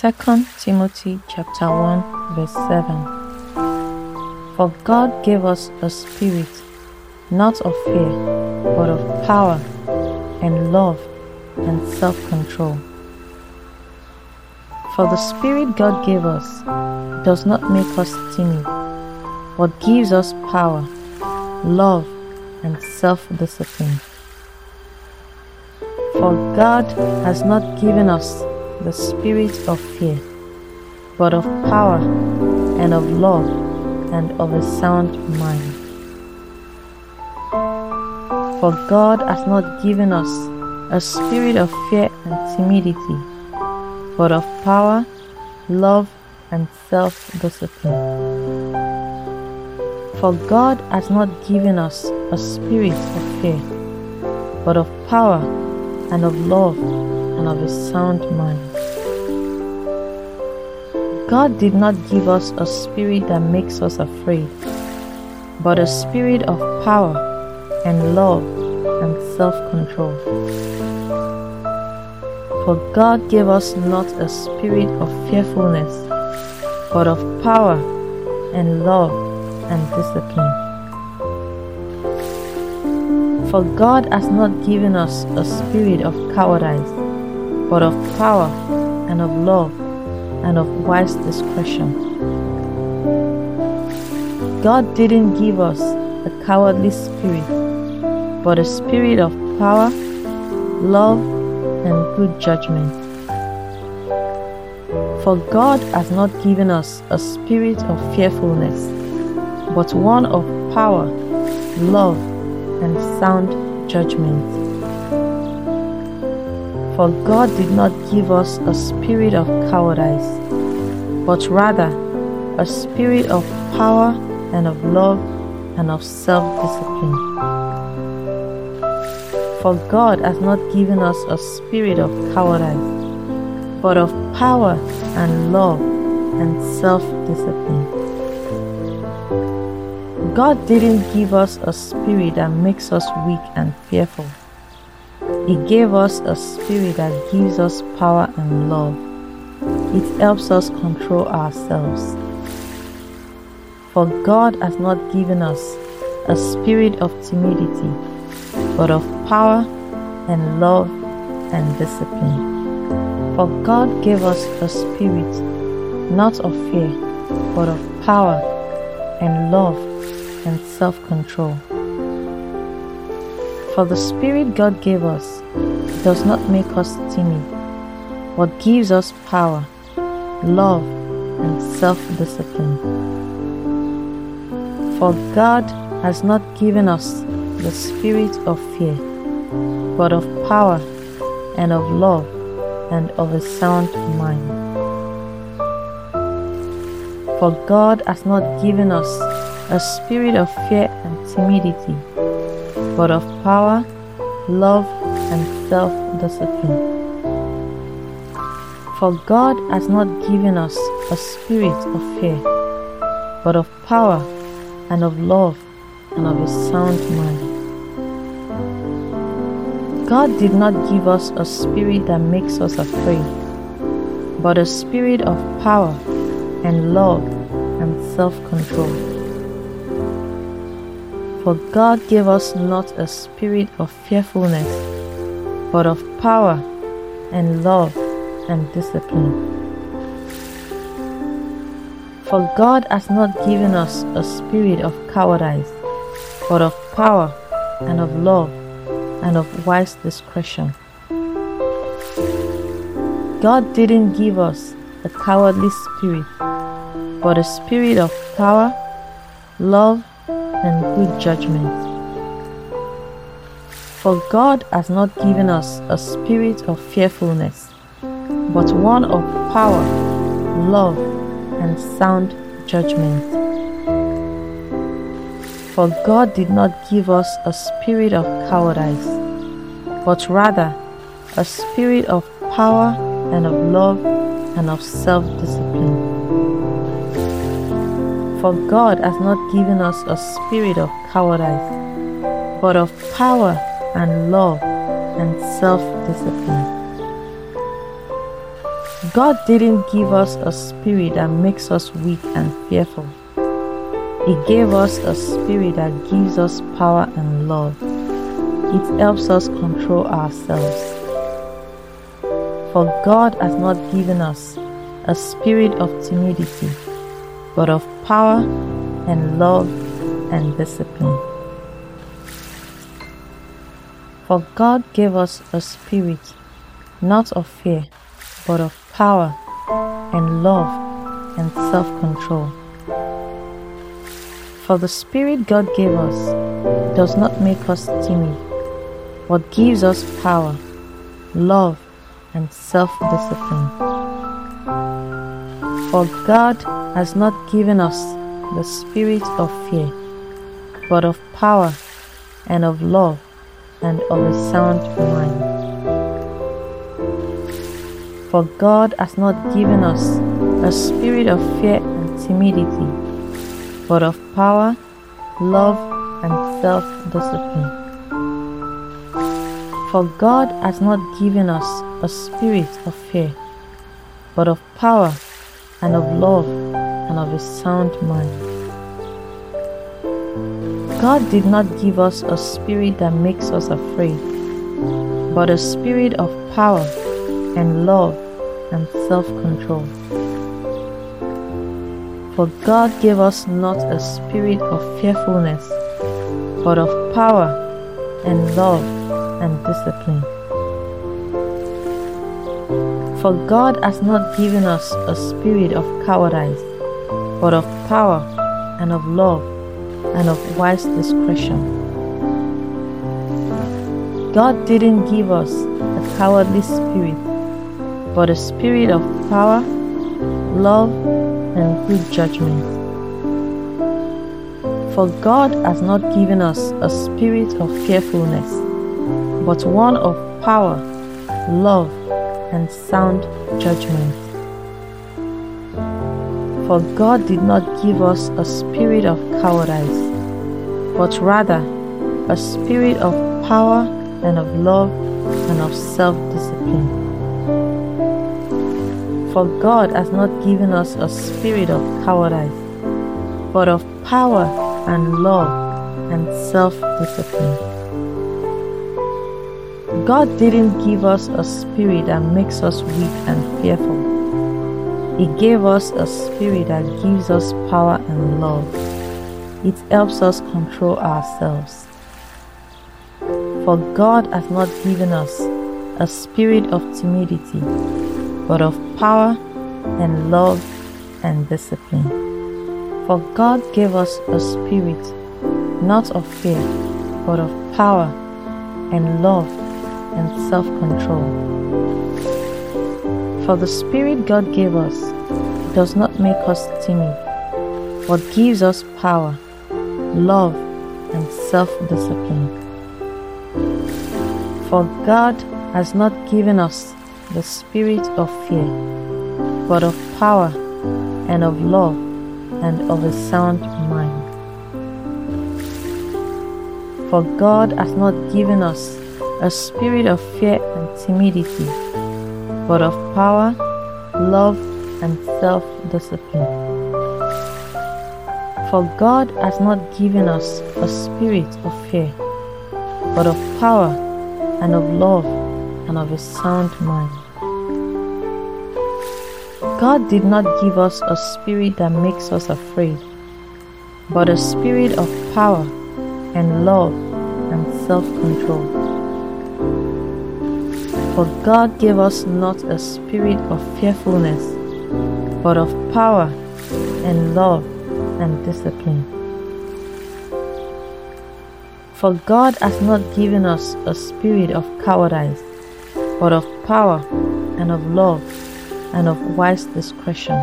2 Timothy chapter 1 verse 7 For God gave us a spirit not of fear but of power and love and self-control. For the spirit God gave us does not make us timid but gives us power, love and self-discipline. For God has not given us the spirit of fear, but of power and of love and of a sound mind. For God has not given us a spirit of fear and timidity, but of power, love, and self discipline. For God has not given us a spirit of fear, but of power and of love and of a sound mind. God did not give us a spirit that makes us afraid, but a spirit of power and love and self control. For God gave us not a spirit of fearfulness, but of power and love and discipline. For God has not given us a spirit of cowardice, but of power and of love and of wise discretion. God didn't give us a cowardly spirit, but a spirit of power, love, and good judgment. For God has not given us a spirit of fearfulness, but one of power, love, and sound judgment. For God did not give us a spirit of cowardice, but rather a spirit of power and of love and of self discipline. For God has not given us a spirit of cowardice, but of power and love and self discipline. God didn't give us a spirit that makes us weak and fearful. He gave us a spirit that gives us power and love. It helps us control ourselves. For God has not given us a spirit of timidity, but of power and love and discipline. For God gave us a spirit not of fear, but of power and love and self control. For the Spirit God gave us does not make us timid, but gives us power, love, and self discipline. For God has not given us the spirit of fear, but of power and of love and of a sound mind. For God has not given us a spirit of fear and timidity, but of power, love, and self discipline. For God has not given us a spirit of fear, but of power and of love and of a sound mind. God did not give us a spirit that makes us afraid, but a spirit of power and love and self control. For God gave us not a spirit of fearfulness, but of power and love and discipline. For God has not given us a spirit of cowardice, but of power and of love and of wise discretion. God didn't give us a cowardly spirit, but a spirit of power, love, and good judgment. For God has not given us a spirit of fearfulness, but one of power, love, and sound judgment. For God did not give us a spirit of cowardice, but rather a spirit of power and of love and of self discipline. For God has not given us a spirit of cowardice, but of power and love and self discipline. God didn't give us a spirit that makes us weak and fearful. He gave us a spirit that gives us power and love. It helps us control ourselves. For God has not given us a spirit of timidity, but of power and love and discipline. For God gave us a spirit not of fear, but of power and love and self control. For the Spirit God gave us does not make us timid, but gives us power, love, and self discipline. For God has not given us the spirit of fear, but of power and of love and of a sound mind. For God has not given us a spirit of fear and timidity, but of power, love, and self discipline. For God has not given us a spirit of fear, but of power and of love and of a sound mind. God did not give us a spirit that makes us afraid, but a spirit of power and love and self control. For God gave us not a spirit of fearfulness, but of power and love and discipline. For God has not given us a spirit of cowardice, but of power and of love and of wise discretion. God didn't give us a cowardly spirit, but a spirit of power, love, and good judgment. For God has not given us a spirit of fearfulness, but one of power, love, and sound judgment. For God did not give us a spirit of cowardice, but rather a spirit of power and of love and of self discipline. For God has not given us a spirit of cowardice, but of power and love and self discipline. God didn't give us a spirit that makes us weak and fearful. He gave us a spirit that gives us power and love. It helps us control ourselves. For God has not given us a spirit of timidity, but of power and love and discipline. For God gave us a spirit not of fear, but of power and love and self control. For the spirit God gave us does not make us timid, but gives us power, love, and self discipline. For God has not given us the spirit of fear, but of power and of love and of a sound mind. For God has not given us a spirit of fear and timidity, but of power, love, and self discipline. For God has not given us a spirit of fear, but of power and of love and of a sound mind. God did not give us a spirit that makes us afraid, but a spirit of power and love and self control. For God gave us not a spirit of fearfulness, but of power and love and discipline. For God has not given us a spirit of cowardice, but of power and of love and of wise discretion.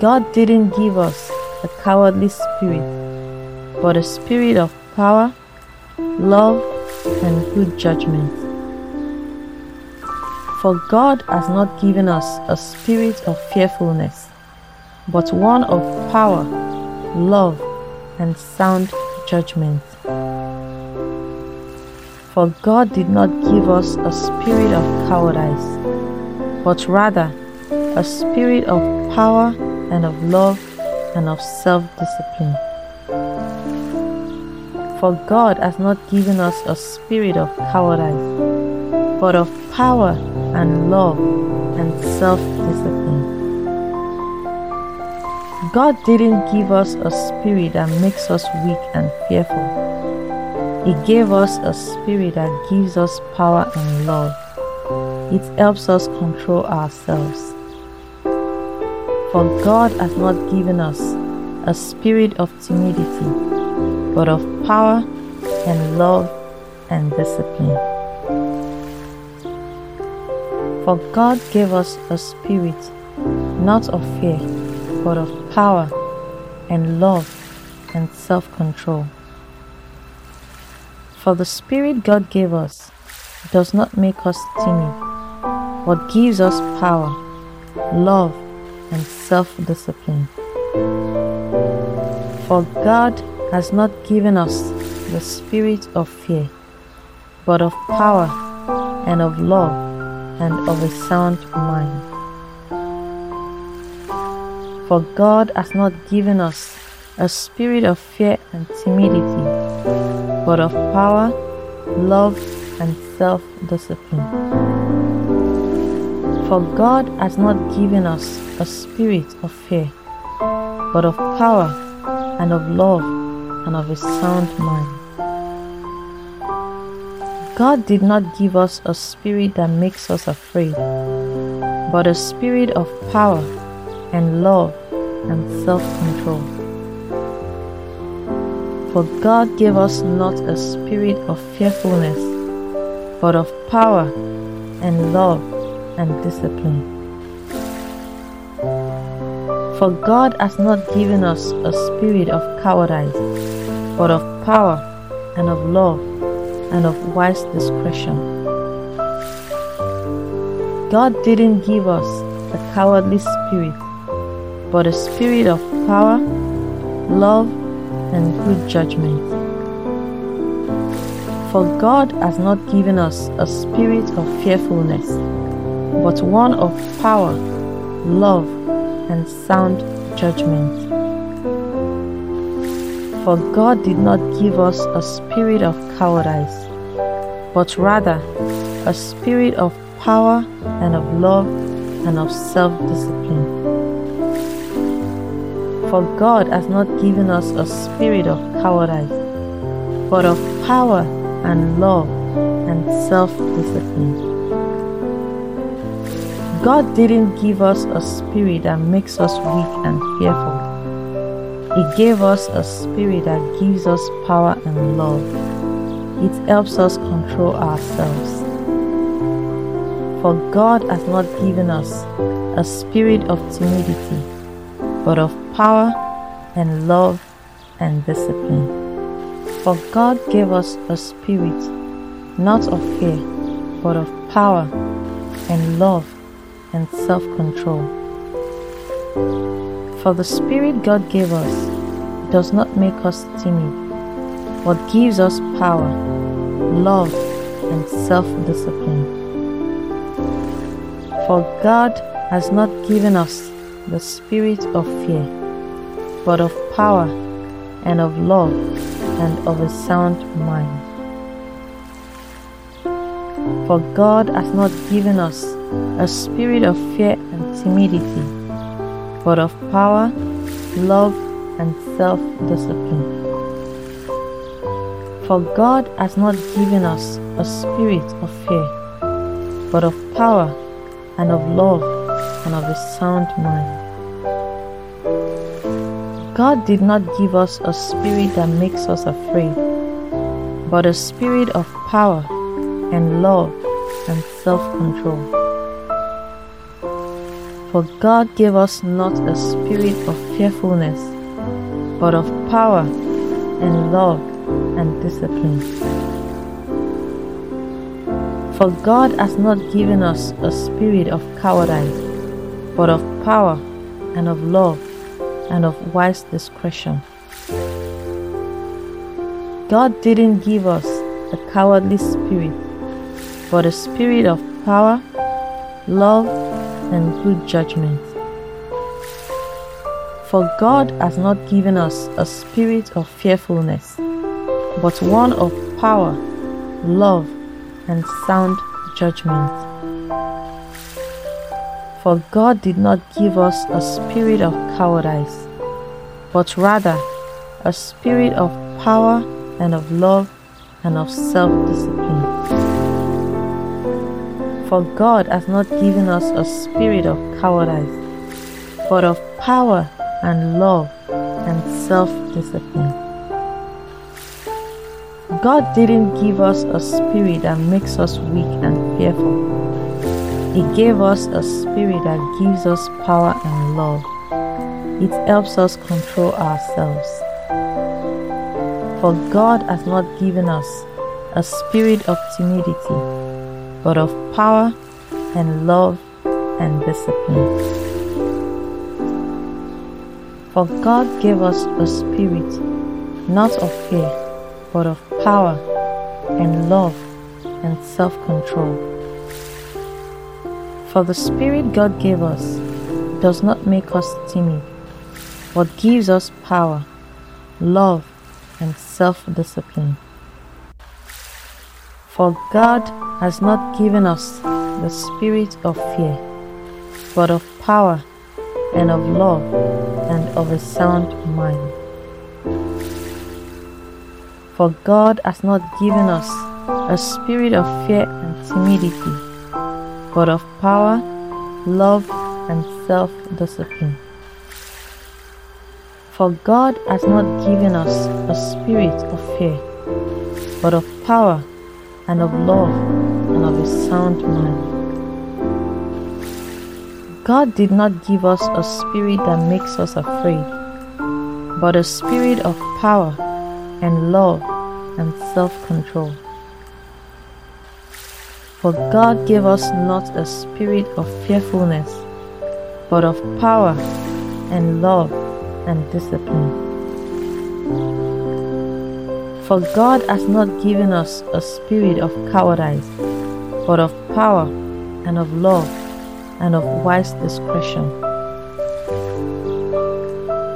God didn't give us a cowardly spirit, but a spirit of power, love, and good judgment. For God has not given us a spirit of fearfulness, but one of power, love, and sound judgment. For God did not give us a spirit of cowardice, but rather a spirit of power and of love and of self discipline. For God has not given us a spirit of cowardice, but of power and love and self discipline. God didn't give us a spirit that makes us weak and fearful. He gave us a spirit that gives us power and love. It helps us control ourselves. For God has not given us a spirit of timidity, but of power and love and discipline. For God gave us a spirit not of fear, but of power and love and self control. For the spirit God gave us does not make us timid, but gives us power, love, and self discipline. For God has not given us the spirit of fear, but of power and of love and of a sound mind. For God has not given us a spirit of fear and timidity, but of power, love, and self discipline. For God has not given us a spirit of fear, but of power and of love and of a sound mind. God did not give us a spirit that makes us afraid, but a spirit of power and love and self control. For God gave us not a spirit of fearfulness, but of power and love and discipline. For God has not given us a spirit of cowardice, but of power and of love and of wise discretion. God didn't give us a cowardly spirit, but a spirit of power, love, and good judgment. For God has not given us a spirit of fearfulness but one of power, love, and sound judgment. For God did not give us a spirit of cowardice, but rather a spirit of power and of love and of self discipline. For God has not given us a spirit of cowardice, but of power and love and self discipline. God didn't give us a spirit that makes us weak and fearful. He gave us a spirit that gives us power and love. It helps us control ourselves. For God has not given us a spirit of timidity, but of power and love and discipline. For God gave us a spirit not of fear, but of power and love and self control. For the Spirit God gave us does not make us timid, but gives us power, love, and self discipline. For God has not given us the spirit of fear, but of power and of love and of a sound mind. For God has not given us a spirit of fear and timidity, but of power, love, and self discipline. For God has not given us a spirit of fear, but of power, and of love, and of a sound mind. God did not give us a spirit that makes us afraid, but a spirit of power and love and self control. For God gave us not a spirit of fearfulness, but of power and love and discipline. For God has not given us a spirit of cowardice, but of power and of love and of wise discretion. God didn't give us a cowardly spirit but a spirit of power, love, and good judgment. For God has not given us a spirit of fearfulness, but one of power, love, and sound judgment. For God did not give us a spirit of cowardice, but rather a spirit of power and of love and of self discipline. For God has not given us a spirit of cowardice, but of power and love and self discipline. God didn't give us a spirit that makes us weak and fearful. He gave us a spirit that gives us power and love. It helps us control ourselves. For God has not given us a spirit of timidity, but of power and love and discipline. For God gave us a spirit not of fear, but of power and love and self control. For the spirit God gave us does not make us timid, but gives us power, love, and self discipline. For God has not given us the spirit of fear, but of power and of love and of a sound mind. For God has not given us a spirit of fear and timidity, but of power, love, and self discipline. For God has not given us a spirit of fear, but of power and of love of a sound mind. God did not give us a spirit that makes us afraid, but a spirit of power and love and self control. For God gave us not a spirit of fearfulness, but of power and love and discipline. For God has not given us a spirit of cowardice, but of power and of love and of wise discretion.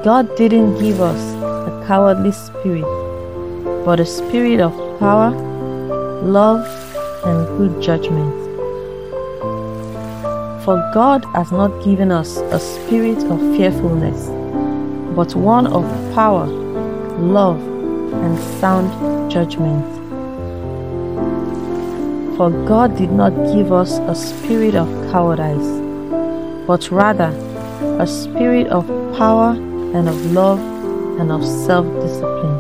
God didn't give us a cowardly spirit, but a spirit of power, love, and good judgment. For God has not given us a spirit of fearfulness but one of power, love, and sound judgment. For God did not give us a spirit of cowardice, but rather a spirit of power and of love and of self discipline.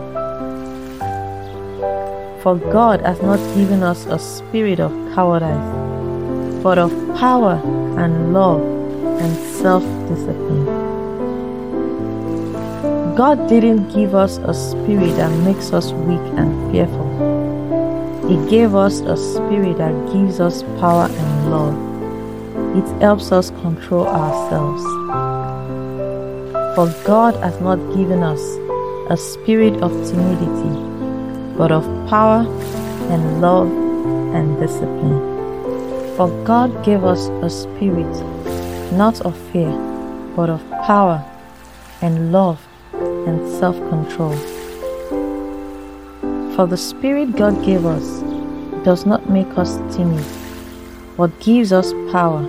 For God has not given us a spirit of cowardice, but of power and love and self discipline. God didn't give us a spirit that makes us weak and fearful. He gave us a spirit that gives us power and love. It helps us control ourselves. For God has not given us a spirit of timidity, but of power and love and discipline. For God gave us a spirit not of fear, but of power and love and self control. For the Spirit God gave us does not make us timid, but gives us power,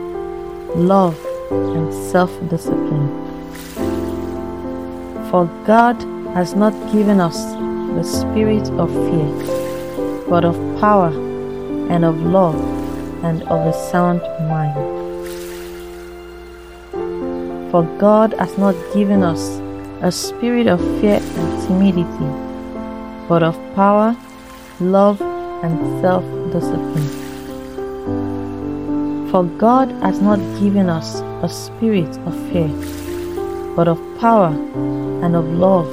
love, and self discipline. For God has not given us the spirit of fear, but of power and of love and of a sound mind. For God has not given us a spirit of fear and timidity, but of power, love, and self discipline. For God has not given us a spirit of fear, but of power, and of love,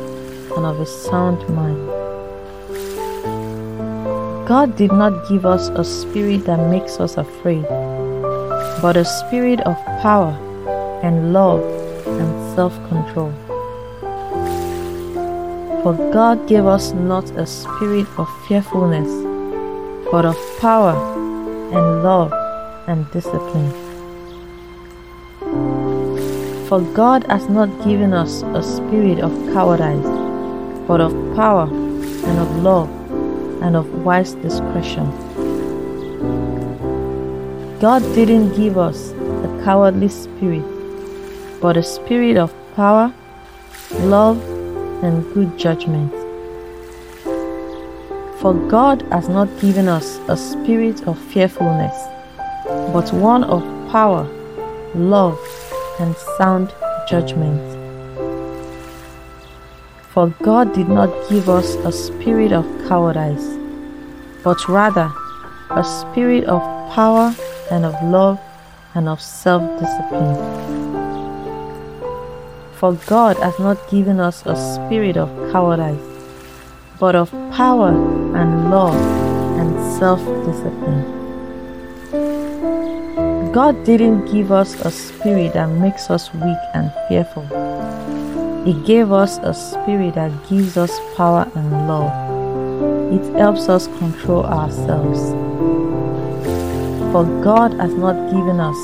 and of a sound mind. God did not give us a spirit that makes us afraid, but a spirit of power and love and self control. For God gave us not a spirit of fearfulness, but of power and love and discipline. For God has not given us a spirit of cowardice, but of power and of love and of wise discretion. God didn't give us a cowardly spirit, but a spirit of power, love, and good judgment. For God has not given us a spirit of fearfulness, but one of power, love, and sound judgment. For God did not give us a spirit of cowardice, but rather a spirit of power and of love and of self discipline. For God has not given us a spirit of cowardice, but of power and love and self discipline. God didn't give us a spirit that makes us weak and fearful. He gave us a spirit that gives us power and love. It helps us control ourselves. For God has not given us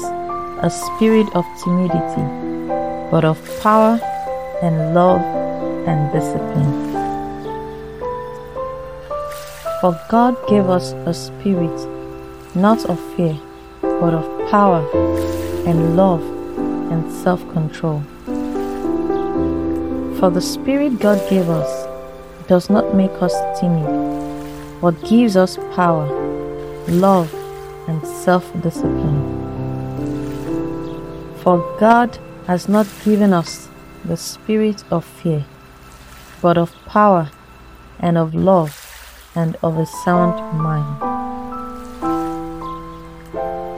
a spirit of timidity, but of power and love and discipline. For God gave us a spirit not of fear, but of power and love and self control. For the Spirit God gave us does not make us timid, but gives us power, love, and self discipline. For God has not given us the spirit of fear, but of power and of love and of a sound mind.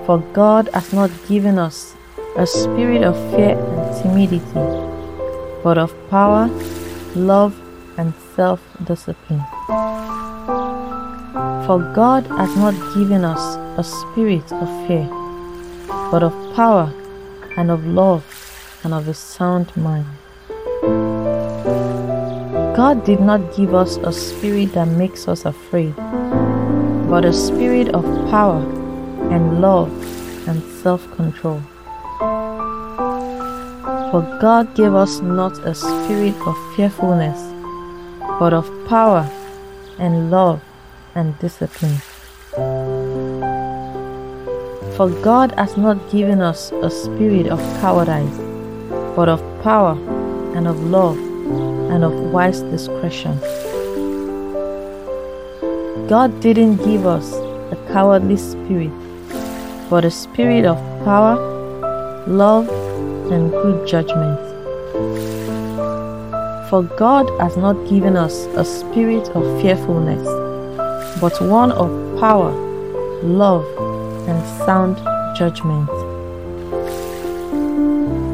For God has not given us a spirit of fear and timidity, but of power, love, and self discipline. For God has not given us a spirit of fear, but of power, and of love, and of a sound mind. God did not give us a spirit that makes us afraid, but a spirit of power and love and self control. For God gave us not a spirit of fearfulness, but of power and love and discipline. For God has not given us a spirit of cowardice, but of power and of love and of wise discretion. God didn't give us a cowardly spirit but a spirit of power, love, and good judgment. For God has not given us a spirit of fearfulness, but one of power, love, and sound judgment.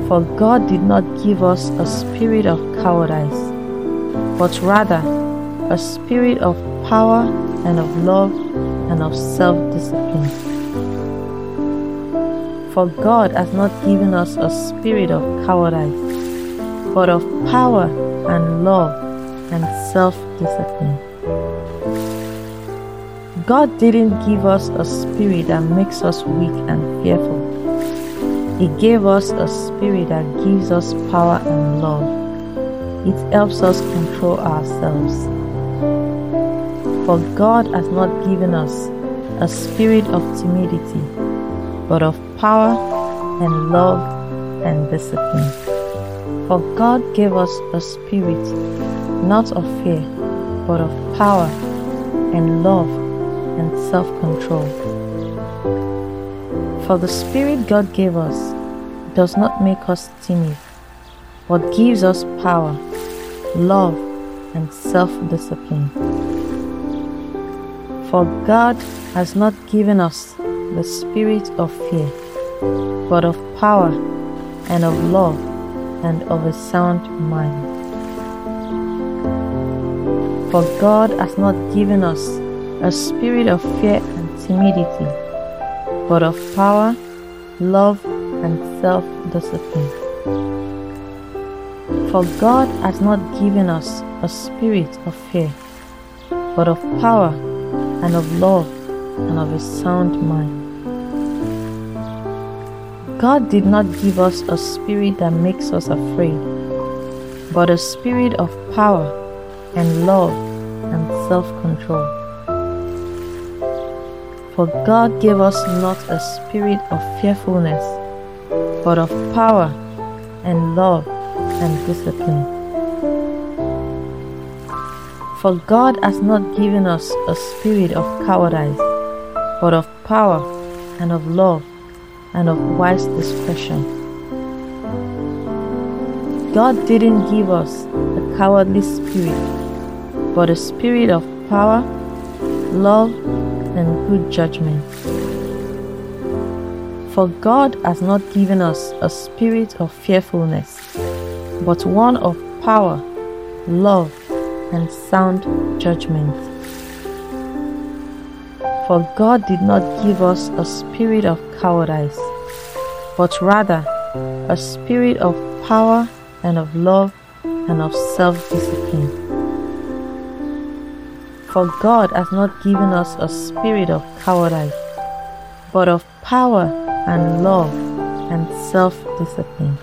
For God did not give us a spirit of cowardice, but rather a spirit of power and of love and of self discipline. For God has not given us a spirit of cowardice, but of power and love and self discipline. God didn't give us a spirit that makes us weak and fearful. He gave us a spirit that gives us power and love. It helps us control ourselves. For God has not given us a spirit of timidity, but of power and love and discipline. For God gave us a spirit not of fear, but of power and love and self control. For the spirit God gave us does not make us timid, but gives us power, love, and self discipline. For God has not given us the spirit of fear but of power and of love and of a sound mind. For God has not given us a spirit of fear and timidity, but of power, love, and self discipline. For God has not given us a spirit of fear, but of power and of love and of a sound mind. God did not give us a spirit that makes us afraid, but a spirit of power and love and self control. For God gave us not a spirit of fearfulness, but of power and love and discipline. For God has not given us a spirit of cowardice, but of power and of love and of wise discretion. God didn't give us a cowardly spirit, but a spirit of power, love, and good judgment. For God has not given us a spirit of fearfulness, but one of power, love, and sound judgment. For God did not give us a spirit of cowardice, but rather a spirit of power and of love and of self discipline. For God has not given us a spirit of cowardice, but of power and love and self discipline.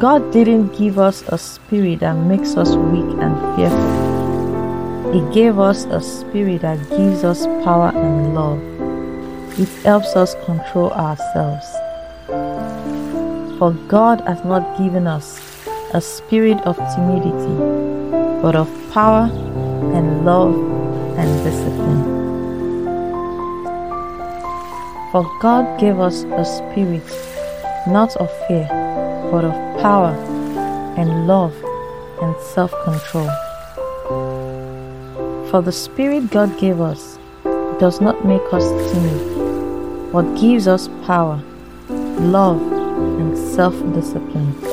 God didn't give us a spirit that makes us weak and fearful. He gave us a spirit that gives us power and love. It helps us control ourselves. For God has not given us a spirit of timidity, but of power and love and discipline. For God gave us a spirit not of fear, but of power and love and self control. For the Spirit God gave us does not make us timid, but gives us power, love, and self discipline.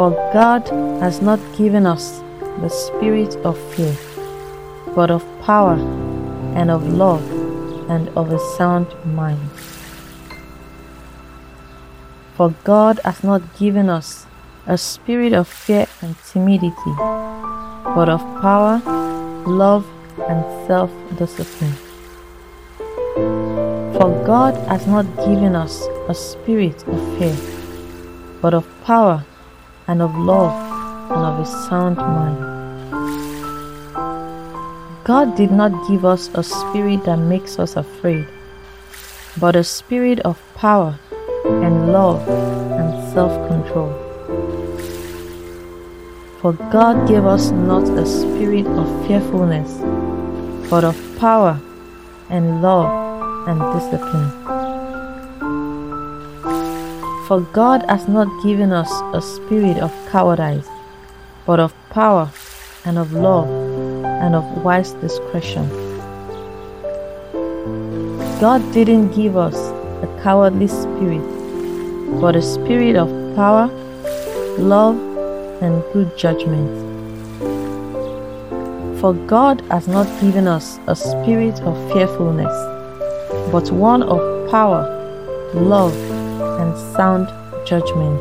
For God has not given us the spirit of fear, but of power and of love and of a sound mind. For God has not given us a spirit of fear and timidity, but of power, love, and self discipline. For God has not given us a spirit of fear, but of power, and of love, and of a sound mind. God did not give us a spirit that makes us afraid, but a spirit of power and love and self control. For God gave us not a spirit of fearfulness, but of power and love and discipline. For God has not given us a spirit of cowardice, but of power and of love and of wise discretion. God didn't give us a cowardly spirit, but a spirit of power, love, and good judgment. For God has not given us a spirit of fearfulness, but one of power, love, and sound judgment.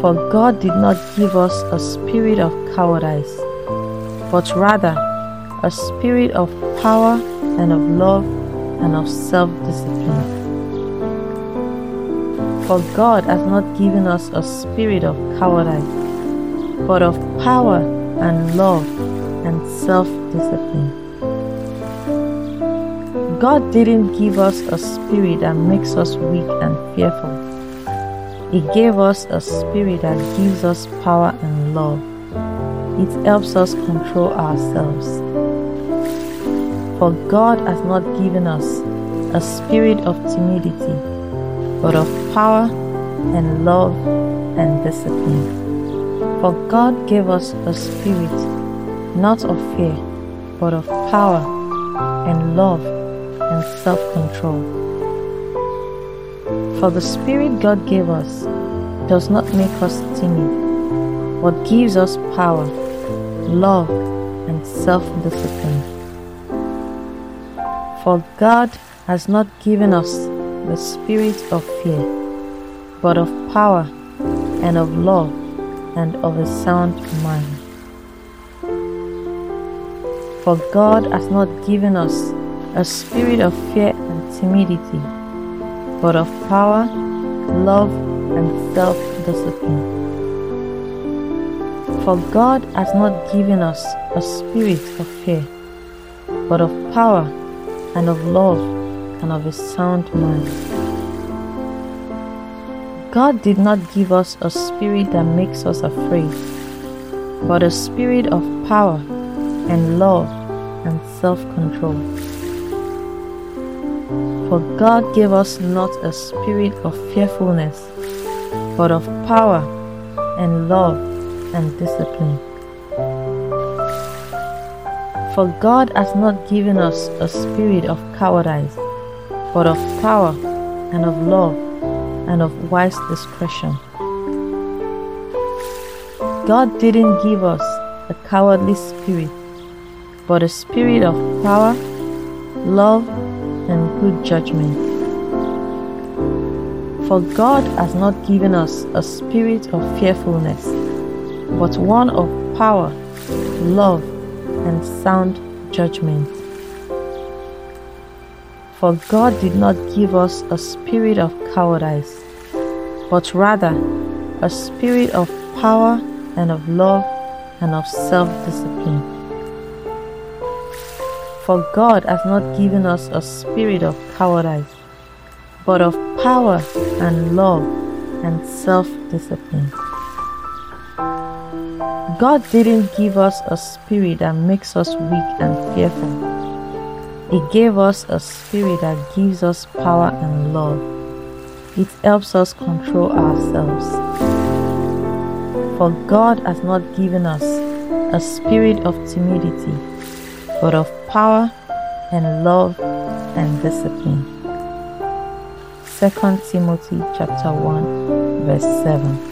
For God did not give us a spirit of cowardice, but rather a spirit of power and of love and of self discipline. For God has not given us a spirit of cowardice, but of power and love and self discipline. God didn't give us a spirit that makes us weak and fearful. He gave us a spirit that gives us power and love. It helps us control ourselves. For God has not given us a spirit of timidity, but of power and love and discipline. For God gave us a spirit not of fear, but of power and love and self control. For the Spirit God gave us does not make us timid, but gives us power, love, and self discipline. For God has not given us the spirit of fear, but of power and of love and of a sound mind. For God has not given us a spirit of fear and timidity, but of power, love, and self discipline. For God has not given us a spirit of fear, but of power and of love and of a sound mind. God did not give us a spirit that makes us afraid, but a spirit of power and love and self control. For God gave us not a spirit of fearfulness, but of power and love and discipline. For God has not given us a spirit of cowardice, but of power and of love and of wise discretion. God didn't give us a cowardly spirit, but a spirit of power, love, good judgment. For God has not given us a spirit of fearfulness, but one of power, love, and sound judgment. For God did not give us a spirit of cowardice, but rather a spirit of power and of love and of self discipline. For God has not given us a spirit of cowardice, but of power and love and self discipline. God didn't give us a spirit that makes us weak and fearful. He gave us a spirit that gives us power and love. It helps us control ourselves. For God has not given us a spirit of timidity, but of power and love and discipline. 2 Timothy chapter 1 verse 7